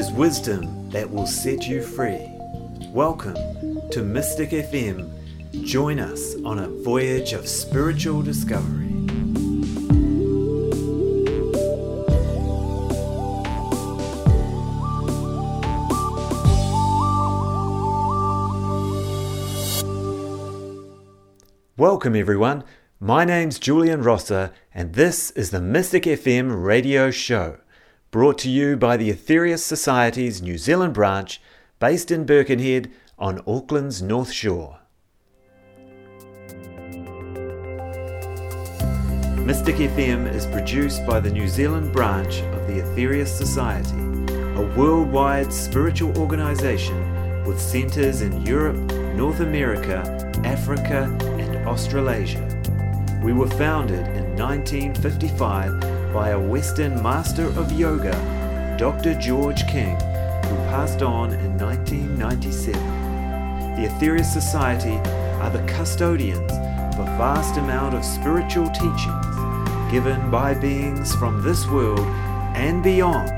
is wisdom that will set you free. Welcome to Mystic FM. Join us on a voyage of spiritual discovery. Welcome, everyone. My name's Julian Rosser, and this is the Mystic FM radio show, brought to you by the Aetherius Society's New Zealand branch, based in Birkenhead on Auckland's North Shore. Mystic FM is produced by the New Zealand branch of the Aetherius Society, a worldwide spiritual organisation with centres in Europe, North America, Africa, and Australasia. We were founded in 1955 by a Western Master of Yoga, Dr. George King, who passed on in 1997. The Aetherius Society are the custodians of a vast amount of spiritual teachings given by beings from this world and beyond,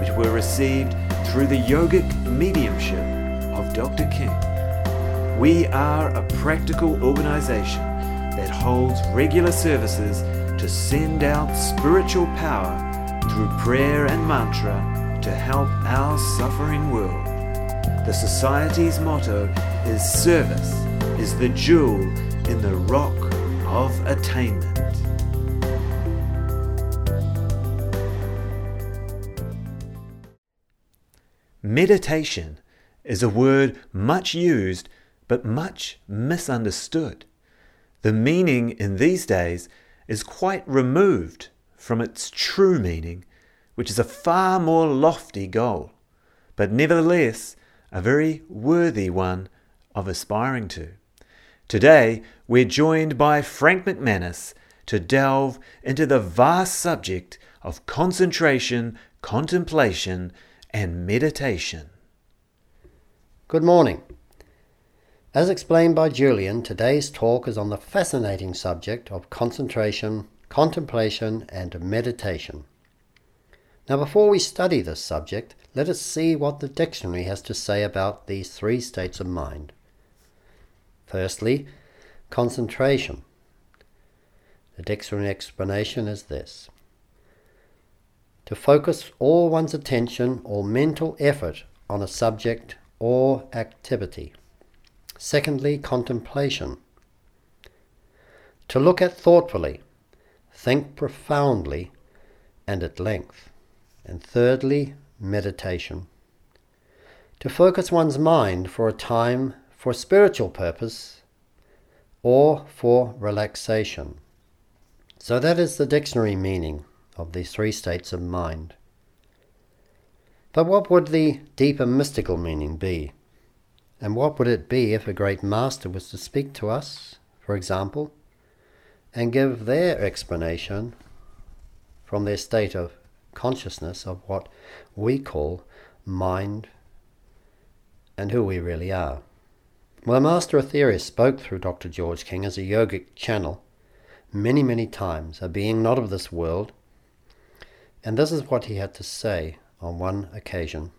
which were received through the yogic mediumship of Dr. King. We are a practical organization that holds regular services to send out spiritual power through prayer and mantra to help our suffering world. The Society's motto is Service is the jewel in the rock of attainment. Meditation is a word much used but much misunderstood. The meaning in these days is quite removed from its true meaning, which is a far more lofty goal, but nevertheless a very worthy one of aspiring to. Today, we're joined by Frank McManus to delve into the vast subject of concentration, contemplation, and meditation. Good morning. As explained by Julian, today's talk is on the fascinating subject of concentration, contemplation, and meditation. Now, before we study this subject, let us see what the dictionary has to say about these three states of mind. Firstly, concentration. The dictionary explanation is this to focus all one's attention or mental effort on a subject or activity. Secondly, contemplation. To look at thoughtfully, think profoundly and at length. And thirdly, meditation. To focus one's mind for a time for spiritual purpose or for relaxation. So that is the dictionary meaning of these three states of mind. But what would the deeper mystical meaning be? And what would it be if a great master was to speak to us, for example, and give their explanation from their state of consciousness of what we call mind and who we really are? Well, Master Aetherius spoke through Dr. George King as a yogic channel many, many times, a being not of this world, and this is what he had to say on one occasion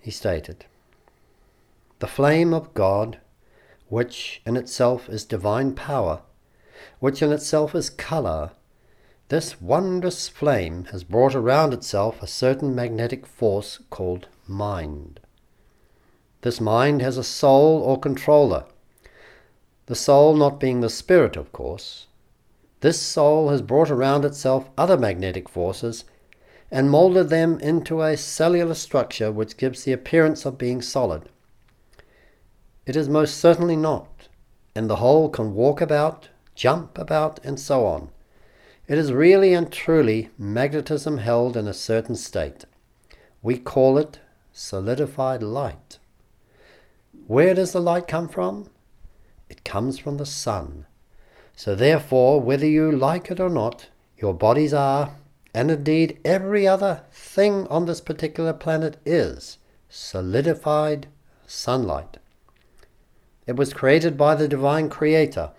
he stated, The flame of God, which in itself is divine power, which in itself is colour, this wondrous flame has brought around itself a certain magnetic force called mind. This mind has a soul or controller, the soul not being the spirit, of course. This soul has brought around itself other magnetic forces and molded them into a cellular structure which gives the appearance of being solid. It is most certainly not, and the whole can walk about, jump about, and so on. It is really and truly magnetism held in a certain state. We call it solidified light. Where does the light come from? It comes from the sun. So, therefore, whether you like it or not, your bodies are, and indeed every other thing on this particular planet is solidified sunlight. It was created by the divine creator.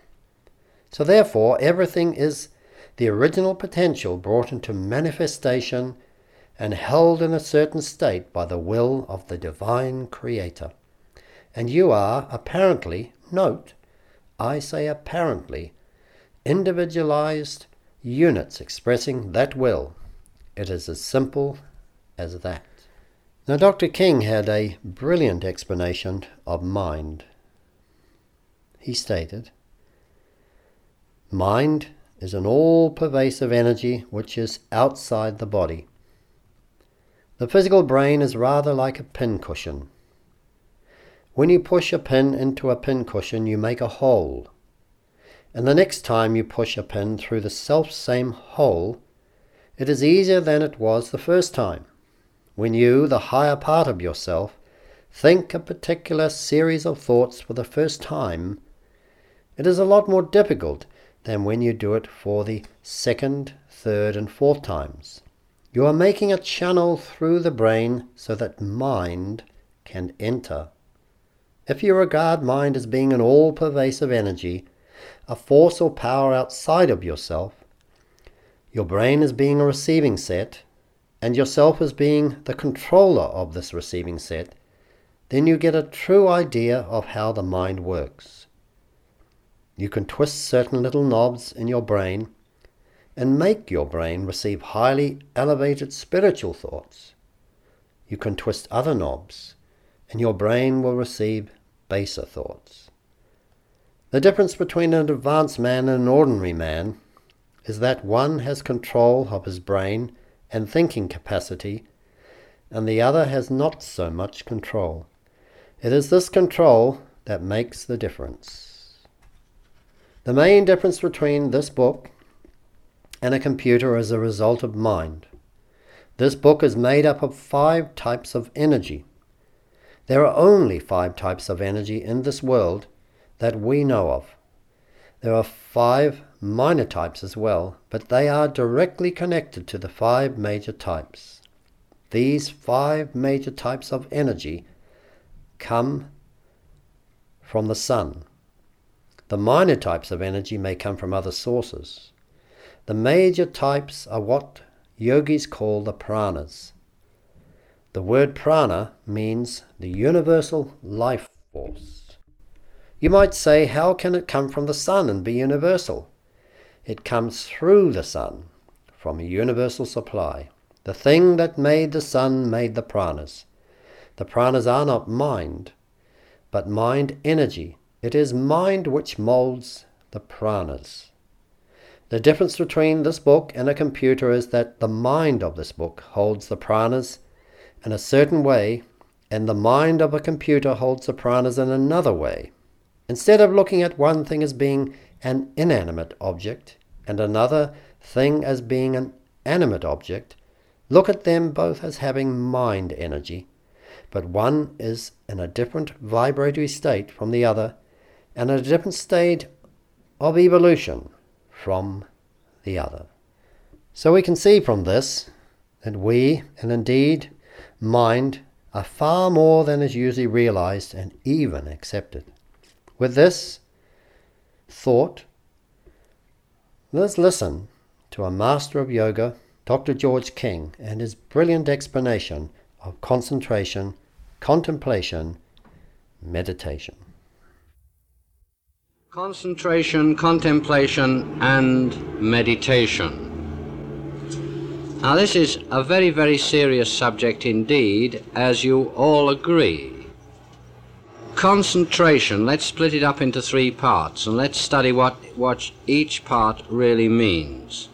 So therefore everything is the original potential brought into manifestation and held in a certain state by the will of the divine Creator. And you are apparently, note, I say apparently, individualized units expressing that will. It is as simple as that. Now, Dr. King had a brilliant explanation of mind. He stated, Mind is an all pervasive energy which is outside the body. The physical brain is rather like a pincushion. When you push a pin into a pincushion, you make a hole. And the next time you push a pin through the self same hole, it is easier than it was the first time. When you, the higher part of yourself, think a particular series of thoughts for the first time, it is a lot more difficult than when you do it for the second, third, and fourth times. You are making a channel through the brain so that mind can enter. If you regard mind as being an all pervasive energy, a force or power outside of yourself, your brain as being a receiving set, and yourself as being the controller of this receiving set, then you get a true idea of how the mind works. You can twist certain little knobs in your brain and make your brain receive highly elevated spiritual thoughts. You can twist other knobs, and your brain will receive baser thoughts. The difference between an advanced man and an ordinary man is that one has control of his brain and thinking capacity, and the other has not so much control. It is this control that makes the difference. The main difference between this book and a computer is a result of mind. This book is made up of five types of energy. There are only five types of energy in this world that we know of. There are five minor types as well, but they are directly connected to the five major types. These five major types of energy come from the sun. The minor types of energy may come from other sources. The major types are what yogis call the pranas. The word prana means the universal life force. You might say, how can it come from the sun and be universal? It comes through the sun, from a universal supply. The thing that made the sun made the pranas. The pranas are not mind, but mind energy. It is mind which molds the pranas. The difference between this book and a computer is that the mind of this book holds the pranas in a certain way, and the mind of a computer holds the pranas in another way. Instead of looking at one thing as being an inanimate object and another thing as being an animate object, look at them both as having mind energy, but one is in a different vibratory state from the other and a different state of evolution from the other. So we can see from this that we, and indeed mind, are far more than is usually realized and even accepted. With this thought, let's listen to a master of yoga, Dr. George King, and his brilliant explanation of concentration, contemplation, meditation concentration, contemplation, and meditation. Now, this is a very, very serious subject indeed, as you all agree. Concentration, let's split it up into three parts and let's study what, what each part really means.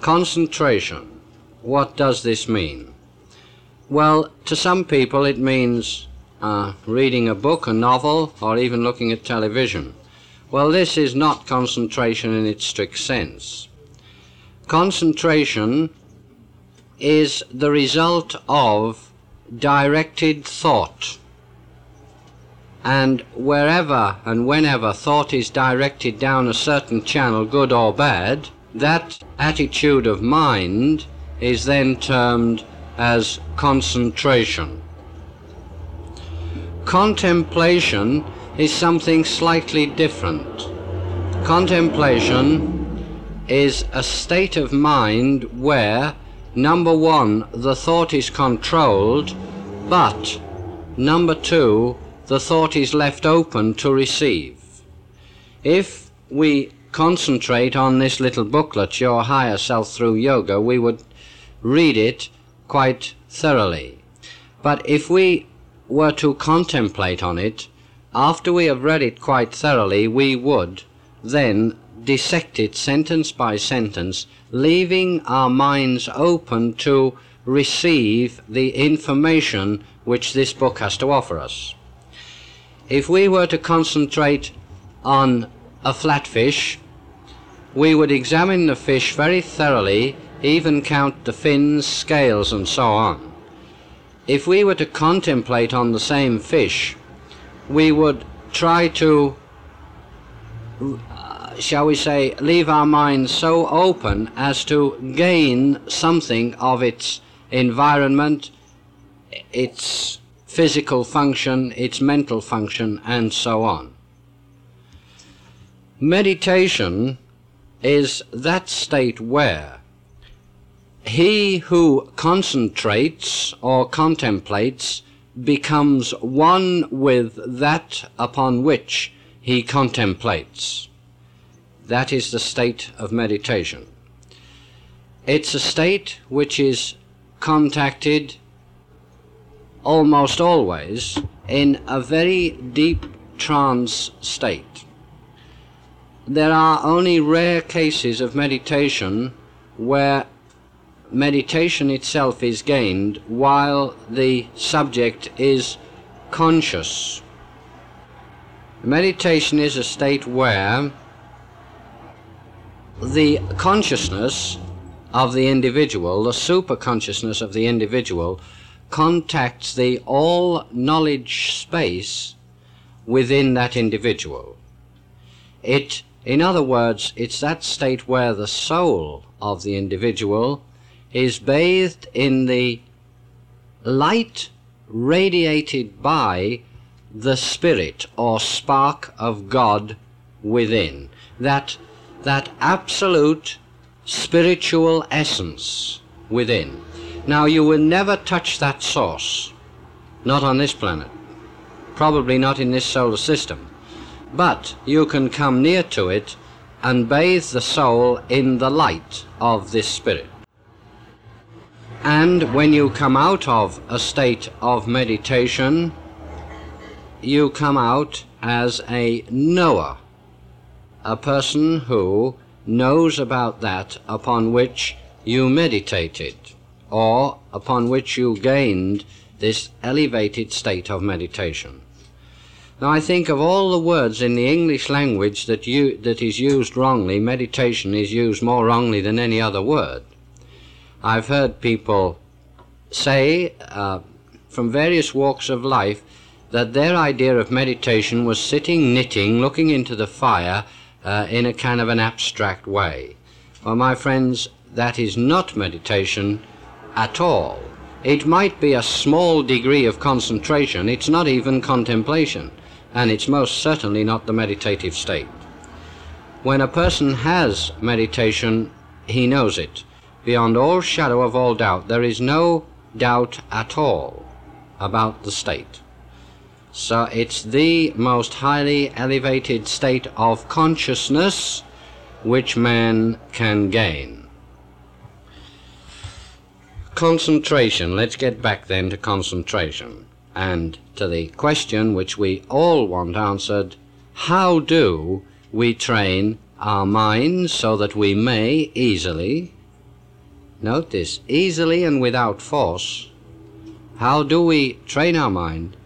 Concentration, what does this mean? Well, to some people it means uh, reading a book, a novel, or even looking at television. Well, this is not concentration in its strict sense. Concentration is the result of directed thought. And wherever and whenever thought is directed down a certain channel, good or bad, that attitude of mind is then termed as concentration. Contemplation is something slightly different. Contemplation is a state of mind where number one, the thought is controlled, but number two, the thought is left open to receive. If we concentrate on this little booklet, Your Higher Self Through Yoga, we would read it quite thoroughly. But if we were to contemplate on it, after we have read it quite thoroughly, we would then dissect it sentence by sentence, leaving our minds open to receive the information which this book has to offer us. If we were to concentrate on a flatfish, we would examine the fish very thoroughly, even count the fins, scales, and so on. If we were to contemplate on the same fish, we would try to, uh, shall we say, leave our minds so open as to gain something of its environment, its physical function, its mental function, and so on. Meditation is that state where he who concentrates or contemplates becomes one with that upon which he contemplates. That is the state of meditation. It's a state which is contacted almost always in a very deep trance state. There are only rare cases of meditation where meditation itself is gained while the subject is conscious. Meditation is a state where the consciousness of the individual, the super consciousness of the individual, contacts the all knowledge space within that individual. It, in other words, it's that state where the soul of the individual is bathed in the light radiated by the spirit or spark of God within. That, that absolute spiritual essence within. Now, you will never touch that source, not on this planet, probably not in this solar system, but you can come near to it and bathe the soul in the light of this spirit. And when you come out of a state of meditation, you come out as a knower, a person who knows about that upon which you meditated, or upon which you gained this elevated state of meditation. Now, I think of all the words in the English language that, you, that is used wrongly, meditation is used more wrongly than any other word. I've heard people say uh, from various walks of life that their idea of meditation was sitting knitting, looking into the fire uh, in a kind of an abstract way. Well, my friends, that is not meditation at all. It might be a small degree of concentration, it's not even contemplation, and it's most certainly not the meditative state. When a person has meditation, he knows it beyond all shadow of all doubt. There is no doubt at all about the state. So it's the most highly elevated state of consciousness which man can gain. Concentration. Let's get back then to concentration and to the question which we all want answered how do we train our minds so that we may easily Note this easily and without force. How do we train our mind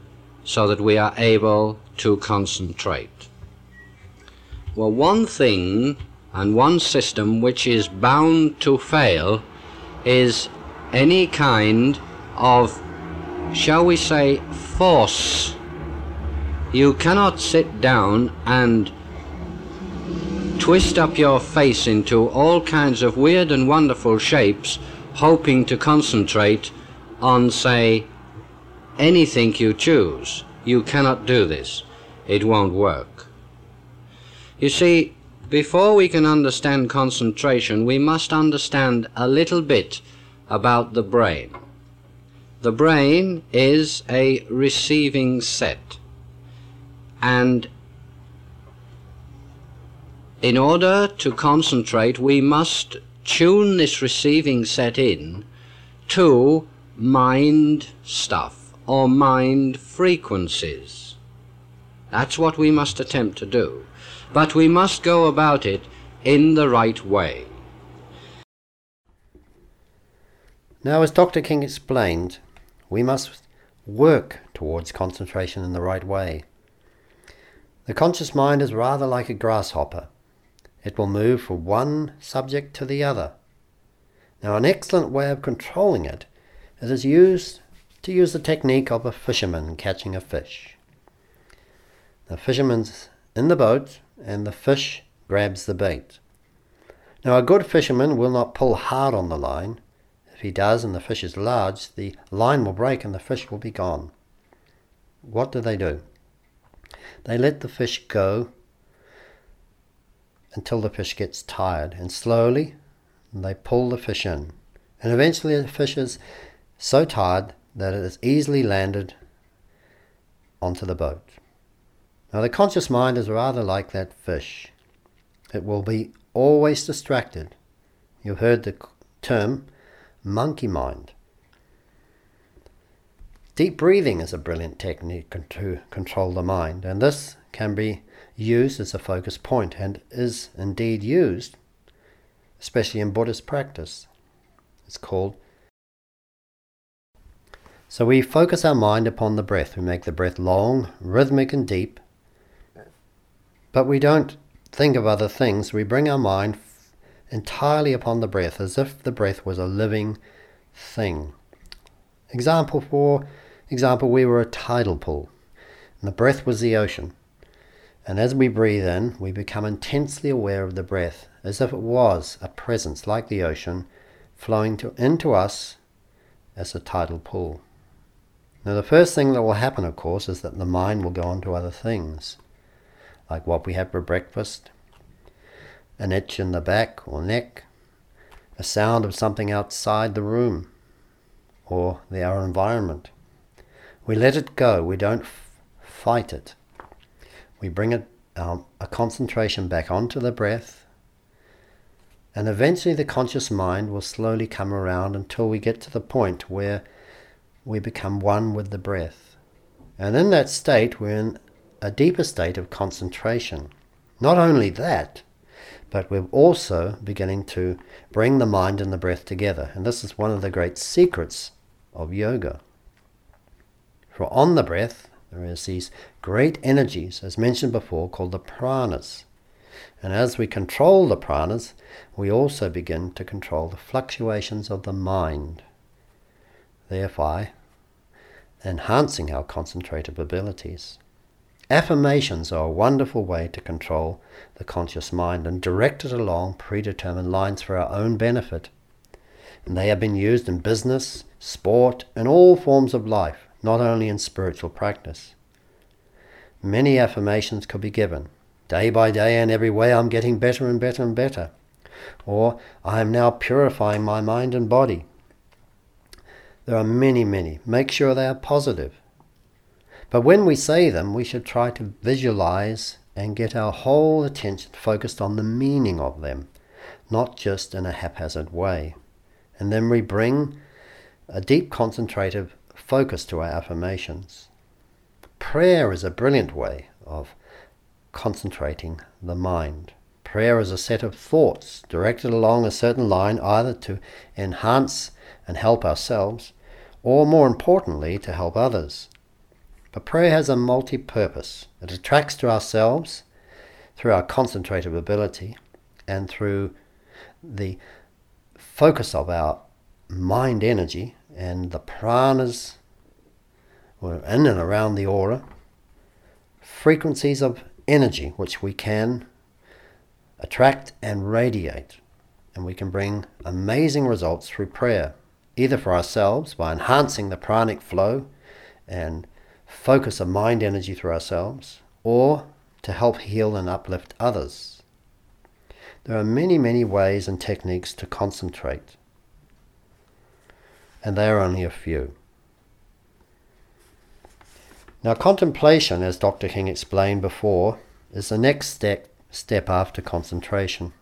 so that we are able to concentrate? Well, one thing and one system which is bound to fail is any kind of, shall we say, force. You cannot sit down and twist up your face into all kinds of weird and wonderful shapes, hoping to concentrate on, say, anything you choose. You cannot do this. It won't work. You see, before we can understand concentration, we must understand a little bit about the brain. The brain is a receiving set, and in order to concentrate, we must tune this receiving set in to mind stuff or mind frequencies. That's what we must attempt to do. But we must go about it in the right way. Now, as Dr. King explained, we must work towards concentration in the right way. The conscious mind is rather like a grasshopper. It will move from one subject to the other. Now, an excellent way of controlling it is used to use the technique of a fisherman catching a fish. The fisherman's in the boat and the fish grabs the bait. Now, a good fisherman will not pull hard on the line. If he does and the fish is large, the line will break and the fish will be gone. What do they do? They let the fish go until the fish gets tired, and slowly they pull the fish in. And eventually the fish is so tired that it is easily landed onto the boat. Now, the conscious mind is rather like that fish. It will be always distracted. You've heard the term monkey mind. Deep breathing is a brilliant technique to control the mind, and this can be used as a focus point and is indeed used, especially in Buddhist practice. It's called. So we focus our mind upon the breath. We make the breath long, rhythmic, and deep, but we don't think of other things. We bring our mind entirely upon the breath as if the breath was a living thing. Example for example, we were a tidal pool, and the breath was the ocean. And as we breathe in, we become intensely aware of the breath, as if it was a presence like the ocean, flowing to, into us as a tidal pool. Now, the first thing that will happen, of course, is that the mind will go on to other things, like what we have for breakfast, an itch in the back or neck, a sound of something outside the room, or the, our environment. We let it go, we don't f- fight it. We bring it, um, a concentration back onto the breath, and eventually the conscious mind will slowly come around until we get to the point where we become one with the breath. And in that state, we're in a deeper state of concentration. Not only that, but we're also beginning to bring the mind and the breath together. And this is one of the great secrets of yoga. For on the breath, there is these great energies, as mentioned before, called the pranas. And as we control the pranas, we also begin to control the fluctuations of the mind, thereby enhancing our concentrative abilities. Affirmations are a wonderful way to control the conscious mind and direct it along predetermined lines for our own benefit. And they have been used in business, sport, and all forms of life not only in spiritual practice. Many affirmations could be given. Day by day and every way I'm getting better and better and better. Or I am now purifying my mind and body. There are many, many. Make sure they are positive. But when we say them, we should try to visualize and get our whole attention focused on the meaning of them, not just in a haphazard way. And then we bring a deep concentrative focus to our affirmations. Prayer is a brilliant way of concentrating the mind. Prayer is a set of thoughts directed along a certain line either to enhance and help ourselves, or more importantly, to help others. But prayer has a multi purpose. It attracts to ourselves through our concentrative ability and through the focus of our mind energy and the pranas or in and around the aura, frequencies of energy which we can attract and radiate. And we can bring amazing results through prayer, either for ourselves by enhancing the pranic flow and focus of mind energy through ourselves, or to help heal and uplift others. There are many, many ways and techniques to concentrate. and they are only a few. Now, contemplation, as Dr. King explained before, is the next step, step after concentration.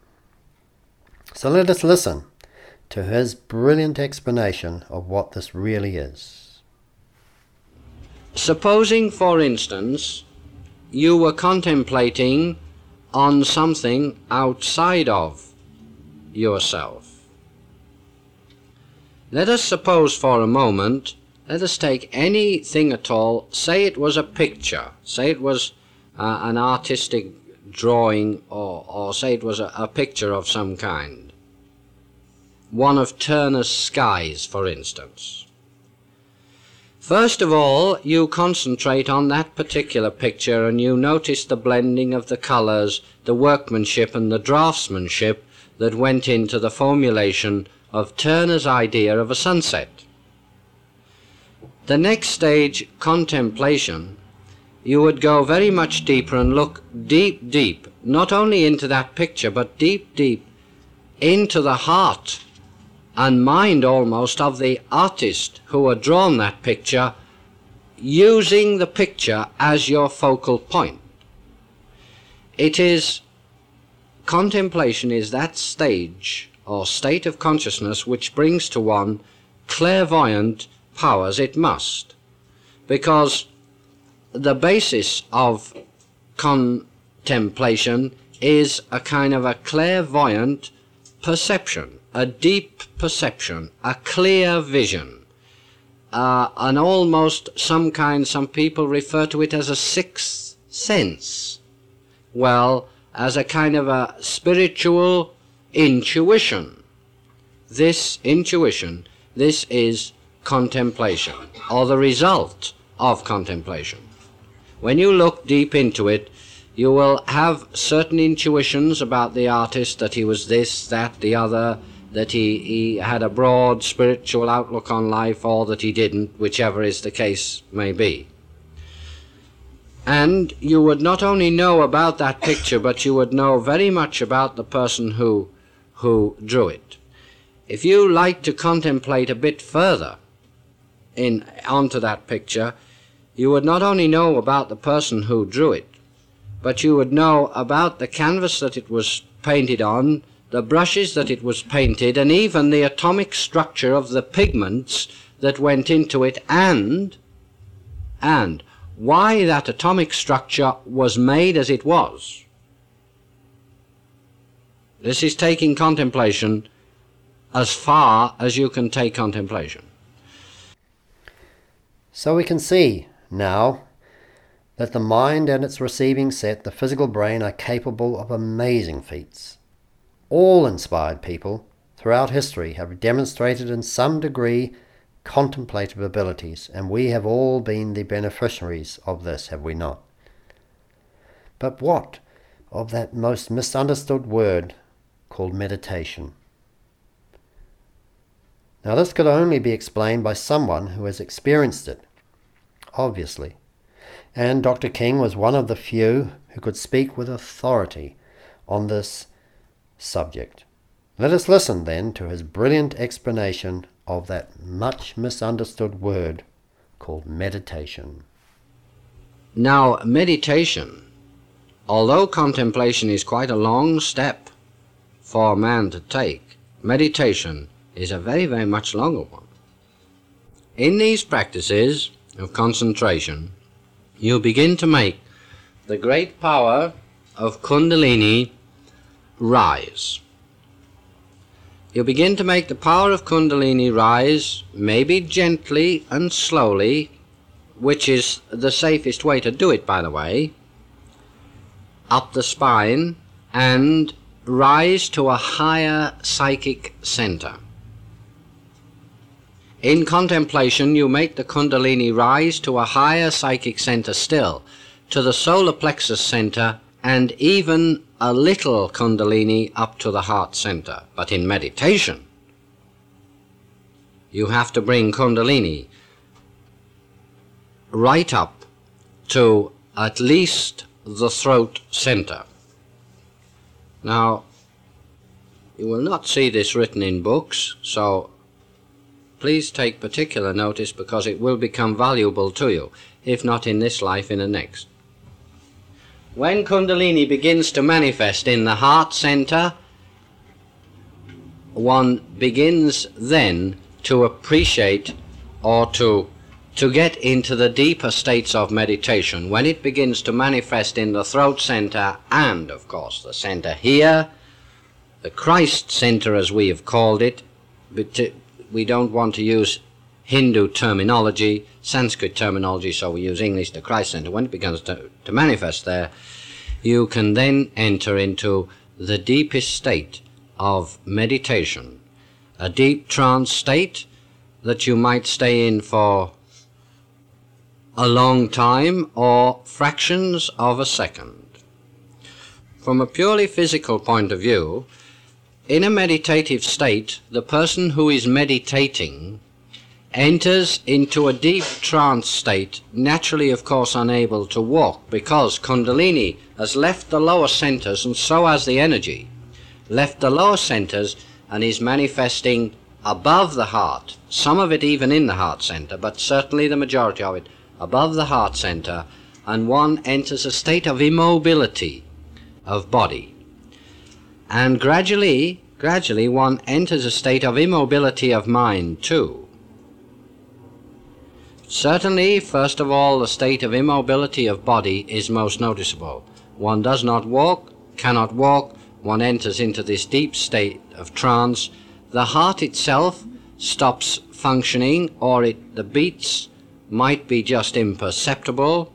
So let us listen to his brilliant explanation of what this really is. Supposing, for instance, you were contemplating on something outside of yourself. Let us suppose for a moment, let us take anything at all, say it was a picture, say it was uh, an artistic drawing, or, or say it was a, a picture of some kind. One of Turner's skies, for instance. First of all, you concentrate on that particular picture and you notice the blending of the colors, the workmanship, and the draftsmanship that went into the formulation of Turner's idea of a sunset. The next stage, contemplation, you would go very much deeper and look deep, deep, not only into that picture, but deep, deep into the heart and mind almost of the artist who had drawn that picture, using the picture as your focal point. It is contemplation is that stage or state of consciousness which brings to one clairvoyant powers. It must, because the basis of contemplation is a kind of a clairvoyant perception a deep perception, a clear vision, uh, an almost some kind, some people refer to it as a sixth sense. Well, as a kind of a spiritual intuition. This intuition, this is contemplation, or the result of contemplation. When you look deep into it, you will have certain intuitions about the artist that he was this, that, the other, that he, he had a broad spiritual outlook on life or that he didn't, whichever is the case may be. And you would not only know about that picture, but you would know very much about the person who, who drew it. If you like to contemplate a bit further in, onto that picture, you would not only know about the person who drew it, but you would know about the canvas that it was painted on, the brushes that it was painted, and even the atomic structure of the pigments that went into it, and, and why that atomic structure was made as it was. This is taking contemplation as far as you can take contemplation. So we can see now that the mind and its receiving set, the physical brain, are capable of amazing feats. All inspired people throughout history have demonstrated in some degree contemplative abilities, and we have all been the beneficiaries of this, have we not? But what of that most misunderstood word called meditation? Now, this could only be explained by someone who has experienced it, obviously. And Dr. King was one of the few who could speak with authority on this subject. Let us listen then to his brilliant explanation of that much misunderstood word called meditation. Now, meditation, although contemplation is quite a long step for man to take, meditation is a very, very much longer one. In these practices of concentration, you begin to make the great power of Kundalini rise. You begin to make the power of Kundalini rise, maybe gently and slowly, which is the safest way to do it, by the way, up the spine and rise to a higher psychic center. In contemplation, you make the Kundalini rise to a higher psychic center still, to the solar plexus center, and even a little Kundalini up to the heart center. But in meditation, you have to bring Kundalini right up to at least the throat center. Now, you will not see this written in books, so please take particular notice because it will become valuable to you, if not in this life, in the next. When Kundalini begins to manifest in the heart center, one begins then to appreciate or to to get into the deeper states of meditation. When it begins to manifest in the throat center and of course the center here the Christ center as we have called it but uh, we don't want to use Hindu terminology Sanskrit terminology so we use English the Christ center when it begins to, to manifest there you can then enter into the deepest state of meditation, a deep trance state that you might stay in for a long time or fractions of a second. From a purely physical point of view, in a meditative state, the person who is meditating enters into a deep trance state, naturally, of course, unable to walk because Kundalini has left the lower centers and so has the energy left the lower centers and is manifesting above the heart, some of it even in the heart center, but certainly the majority of it above the heart center, and one enters a state of immobility of body. And gradually, gradually, one enters a state of immobility of mind too. Certainly, first of all, the state of immobility of body is most noticeable. One does not walk, cannot walk, one enters into this deep state of trance, the heart itself stops functioning or it, the beats might be just imperceptible,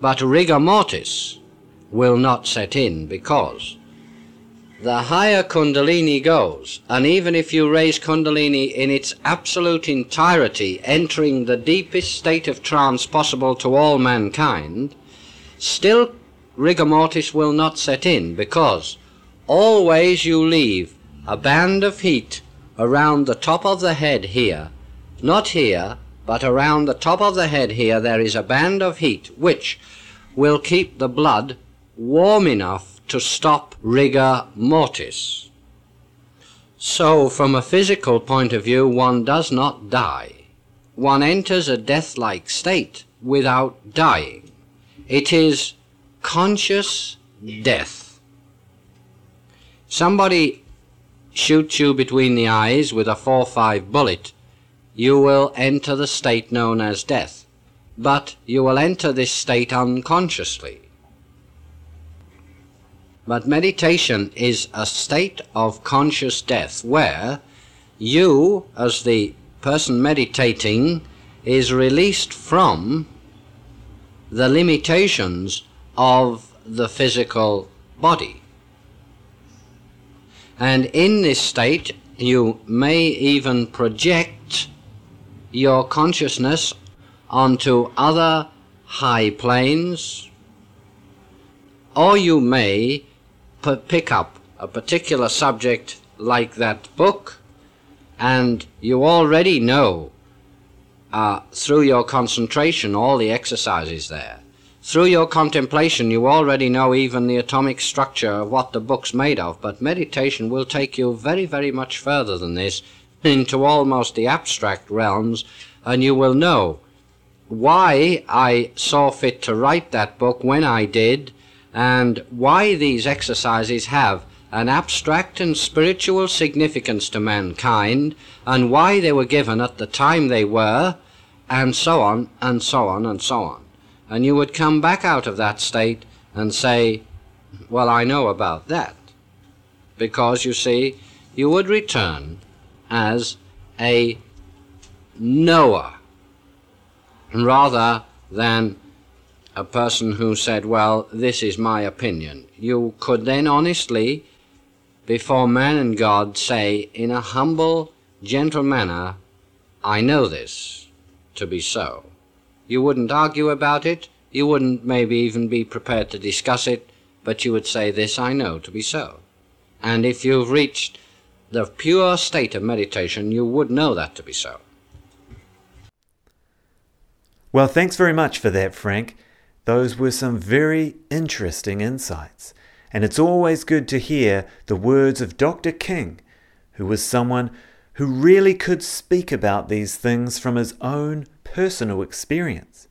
but rigor mortis will not set in because the higher Kundalini goes, and even if you raise Kundalini in its absolute entirety, entering the deepest state of trance possible to all mankind, still rigor mortis will not set in because always you leave a band of heat around the top of the head here, not here, but around the top of the head here, there is a band of heat which will keep the blood warm enough to stop rigor mortis. So, from a physical point of view, one does not die. One enters a death like state without dying. It is conscious death somebody shoots you between the eyes with a 4-5 bullet, you will enter the state known as death. But you will enter this state unconsciously. But meditation is a state of conscious death where you, as the person meditating, is released from the limitations of the physical body. And in this state, you may even project your consciousness onto other high planes, or you may p- pick up a particular subject like that book, and you already know uh, through your concentration all the exercises there. Through your contemplation, you already know even the atomic structure of what the book's made of, but meditation will take you very, very much further than this into almost the abstract realms, and you will know why I saw fit to write that book when I did, and why these exercises have an abstract and spiritual significance to mankind, and why they were given at the time they were, and so on, and so on, and so on and you would come back out of that state and say, Well, I know about that. Because, you see, you would return as a knower rather than a person who said, Well, this is my opinion. You could then honestly, before man and God, say in a humble, gentle manner, I know this to be so. You wouldn't argue about it, you wouldn't maybe even be prepared to discuss it, but you would say, This I know to be so. And if you've reached the pure state of meditation, you would know that to be so. Well, thanks very much for that, Frank. Those were some very interesting insights. And it's always good to hear the words of Dr. King, who was someone who really could speak about these things from his own personal experience,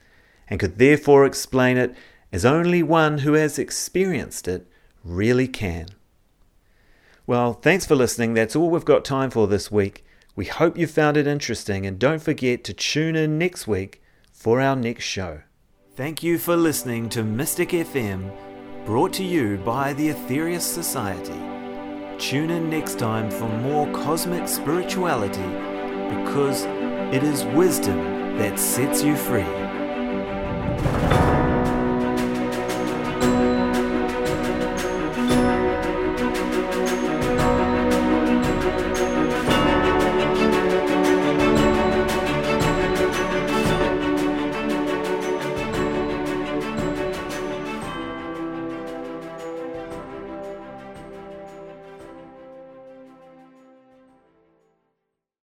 and could therefore explain it as only one who has experienced it really can. Well, thanks for listening. That's all we've got time for this week. We hope you found it interesting, and don't forget to tune in next week for our next show. Thank you for listening to Mystic FM, brought to you by the Aetherius Society. Tune in next time for more cosmic spirituality because it is wisdom that sets you free.